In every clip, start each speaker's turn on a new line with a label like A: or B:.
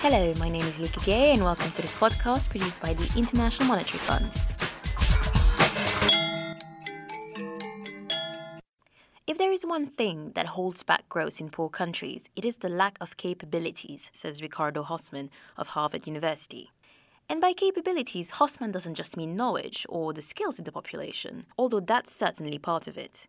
A: Hello, my name is Lika Gueye, and welcome to this podcast produced by the International Monetary Fund. If there is one thing that holds back growth in poor countries, it is the lack of capabilities, says Ricardo Hausmann of Harvard University. And by capabilities, Hausmann doesn't just mean knowledge or the skills in the population, although that's certainly part of it.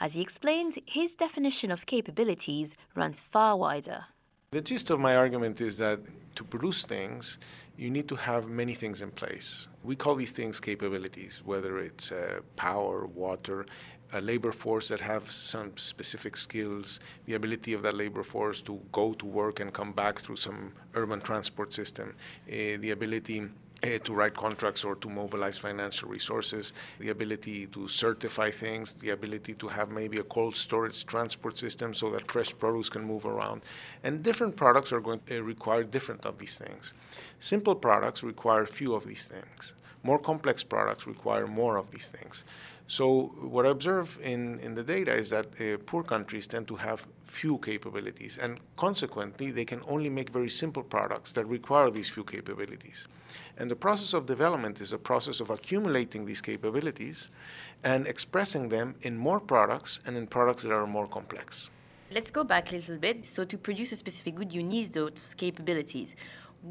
A: As he explains, his definition of capabilities runs far wider.
B: The gist of my argument is that to produce things, you need to have many things in place. We call these things capabilities, whether it's uh, power, water, a labor force that have some specific skills, the ability of that labor force to go to work and come back through some urban transport system, uh, the ability uh, to write contracts or to mobilize financial resources, the ability to certify things, the ability to have maybe a cold storage transport system so that fresh produce can move around. And different products are going to require different of these things. Simple products require few of these things. More complex products require more of these things. So what I observe in, in the data is that uh, poor countries tend to have few capabilities, and consequently, they can only make very simple products that require these few capabilities. And the process of development is a process of accumulating these capabilities and expressing them in more products and in products that are more complex.
A: Let's go back a little bit. So, to produce a specific good, you need those capabilities.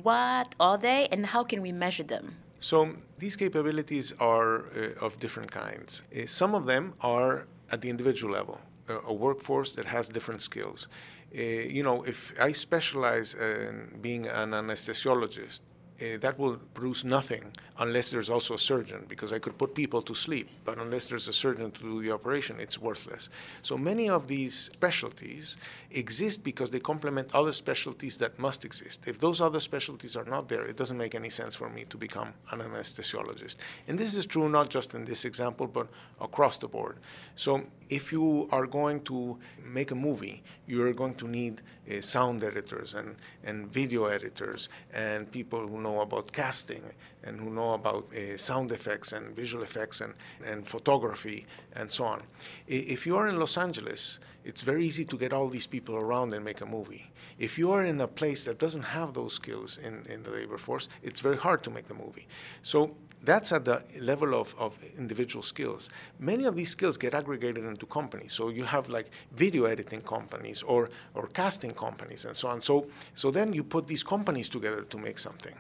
A: What are they, and how can we measure them?
B: So these capabilities are uh, of different kinds. Uh, some of them are at the individual level, uh, a workforce that has different skills. Uh, you know, if I specialize in being an anesthesiologist, uh, that will produce nothing unless there's also a surgeon, because I could put people to sleep, but unless there's a surgeon to do the operation, it's worthless. So many of these specialties exist because they complement other specialties that must exist. If those other specialties are not there, it doesn't make any sense for me to become an anesthesiologist. And this is true not just in this example, but across the board. So if you are going to make a movie, you're going to need uh, sound editors and, and video editors and people who know about casting and who know about uh, sound effects and visual effects and, and photography and so on. If you are in Los Angeles, it's very easy to get all these people around and make a movie. If you are in a place that doesn't have those skills in, in the labor force, it's very hard to make the movie. So that's at the level of, of individual skills. Many of these skills get aggregated into companies. So you have like video editing companies or, or casting companies and so on. So, so then you put these companies together to make something.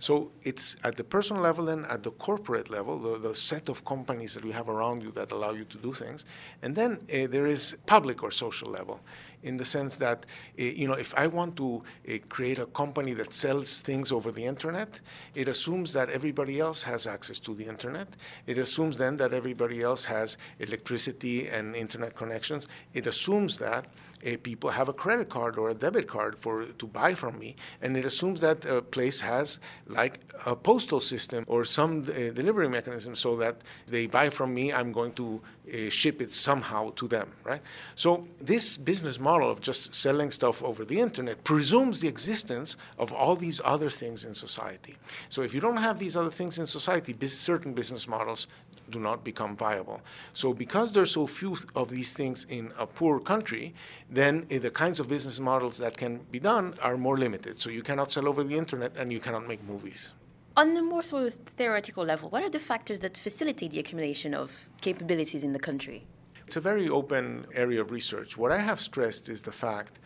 B: So it's at the personal level and at the corporate level, the, the set of companies that you have around you that allow you to do things. And then uh, there is public or social level in the sense that, uh, you know, if I want to uh, create a company that sells things over the internet, it assumes that everybody else has access to the internet. It assumes then that everybody else has electricity and internet connections. It assumes that uh, people have a credit card or a debit card for to buy from me, and it assumes that a place has like a postal system or some uh, delivery mechanism so that they buy from me, I'm going to uh, ship it somehow to them, right? So this business model of just selling stuff over the internet presumes the existence of all these other things in society. So if you don't have these other things in society, certain business models do not become viable. So because there's so few of these things in a poor country, then uh, the kinds of business models that can be done are more limited. So you cannot sell over the internet and you cannot make movies.
A: On a more sort of theoretical level, what are the factors that facilitate the accumulation of capabilities in the country?
B: It's a very open area of research. What I have stressed is the fact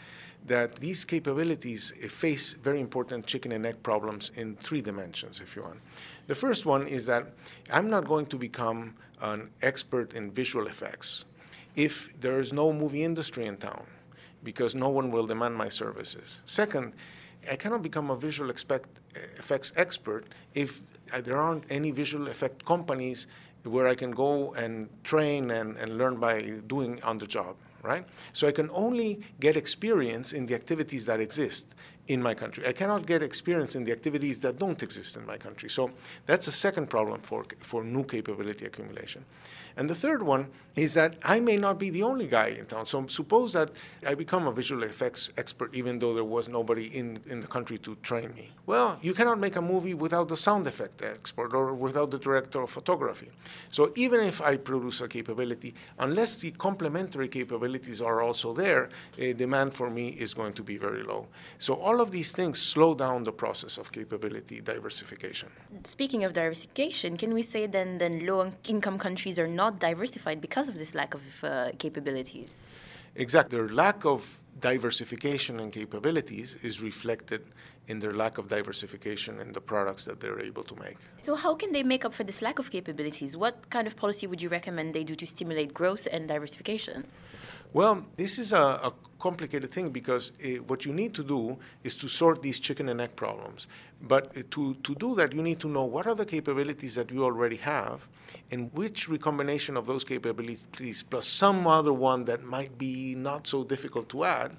B: that these capabilities face very important chicken and egg problems in three dimensions, if you want. The first one is that I'm not going to become an expert in visual effects if there is no movie industry in town because no one will demand my services. Second, I cannot become a visual expect, effects expert if there aren't any visual effect companies where I can go and train and, and learn by doing on the job, right? So I can only get experience in the activities that exist in my country. I cannot get experience in the activities that don't exist in my country. So that's a second problem for, for new capability accumulation. And the third one is that I may not be the only guy in town. So suppose that I become a visual effects expert even though there was nobody in, in the country to train me. Well, you cannot make a movie without the sound effect expert or without the director of photography. So even if I produce a capability, unless the complementary capabilities are also there, a demand for me is going to be very low. So all of these things slow down the process of capability diversification.
A: Speaking of diversification, can we say then then low income countries are not diversified because of this lack of uh, capabilities?
B: Exactly. Their lack of diversification and capabilities is reflected in their lack of diversification in the products that they're able to make.
A: So, how can they make up for this lack of capabilities? What kind of policy would you recommend they do to stimulate growth and diversification?
B: Well, this is a, a complicated thing because uh, what you need to do is to sort these chicken and egg problems. But uh, to, to do that, you need to know what are the capabilities that you already have and which recombination of those capabilities plus some other one that might be not so difficult to add,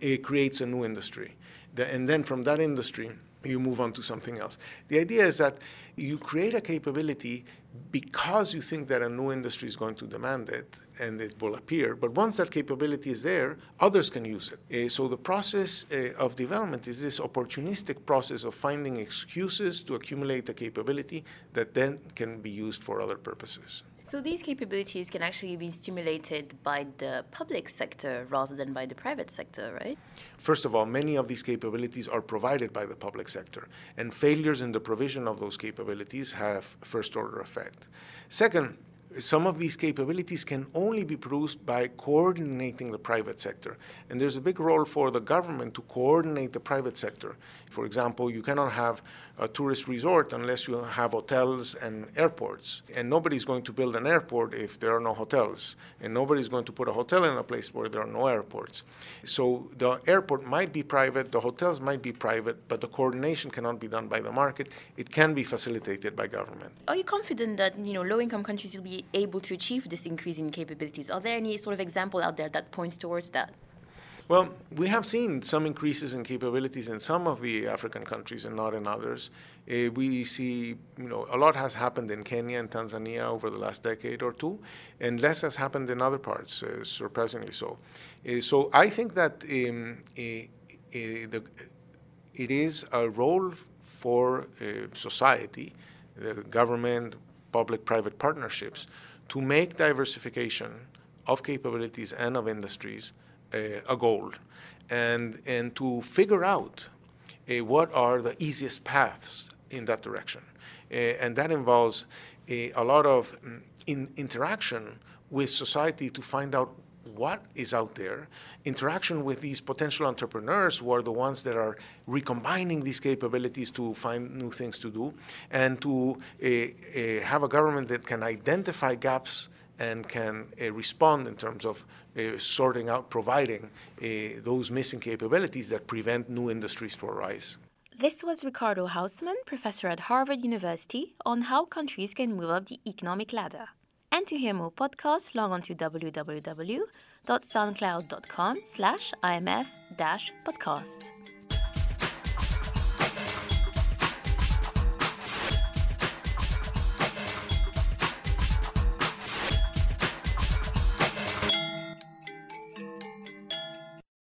B: it creates a new industry. And then from that industry, you move on to something else. The idea is that you create a capability because you think that a new industry is going to demand it and it will appear. But once that capability is there, others can use it. Uh, so the process uh, of development is this opportunistic process of finding excuses to accumulate a capability that then can be used for other purposes.
A: So these capabilities can actually be stimulated by the public sector rather than by the private sector, right?
B: First of all, many of these capabilities are provided by the public sector, and failures in the provision of those capabilities have first order effect. Second, some of these capabilities can only be produced by coordinating the private sector. And there's a big role for the government to coordinate the private sector. For example, you cannot have a tourist resort unless you have hotels and airports. And nobody's going to build an airport if there are no hotels. And nobody's going to put a hotel in a place where there are no airports. So the airport might be private, the hotels might be private, but the coordination cannot be done by the market. It can be facilitated by government.
A: Are you confident that you know low income countries will be able to achieve this increase in capabilities? Are there any sort of example out there that points towards that?
B: Well, we have seen some increases in capabilities in some of the African countries and not in others. Uh, we see, you know, a lot has happened in Kenya and Tanzania over the last decade or two, and less has happened in other parts, uh, surprisingly so. Uh, so I think that um, the, it is a role for society, the government, public-private partnerships, to make diversification of capabilities and of industries a goal and, and to figure out uh, what are the easiest paths in that direction. Uh, and that involves a, a lot of mm, in interaction with society to find out what is out there, interaction with these potential entrepreneurs who are the ones that are recombining these capabilities to find new things to do, and to uh, uh, have a government that can identify gaps and can uh, respond in terms of uh, sorting out, providing uh, those missing capabilities that prevent new industries to arise.
A: This was Ricardo Hausmann, professor at Harvard University, on how countries can move up the economic ladder. And to hear more podcasts, log on to www.soundcloud.com slash imf-podcasts.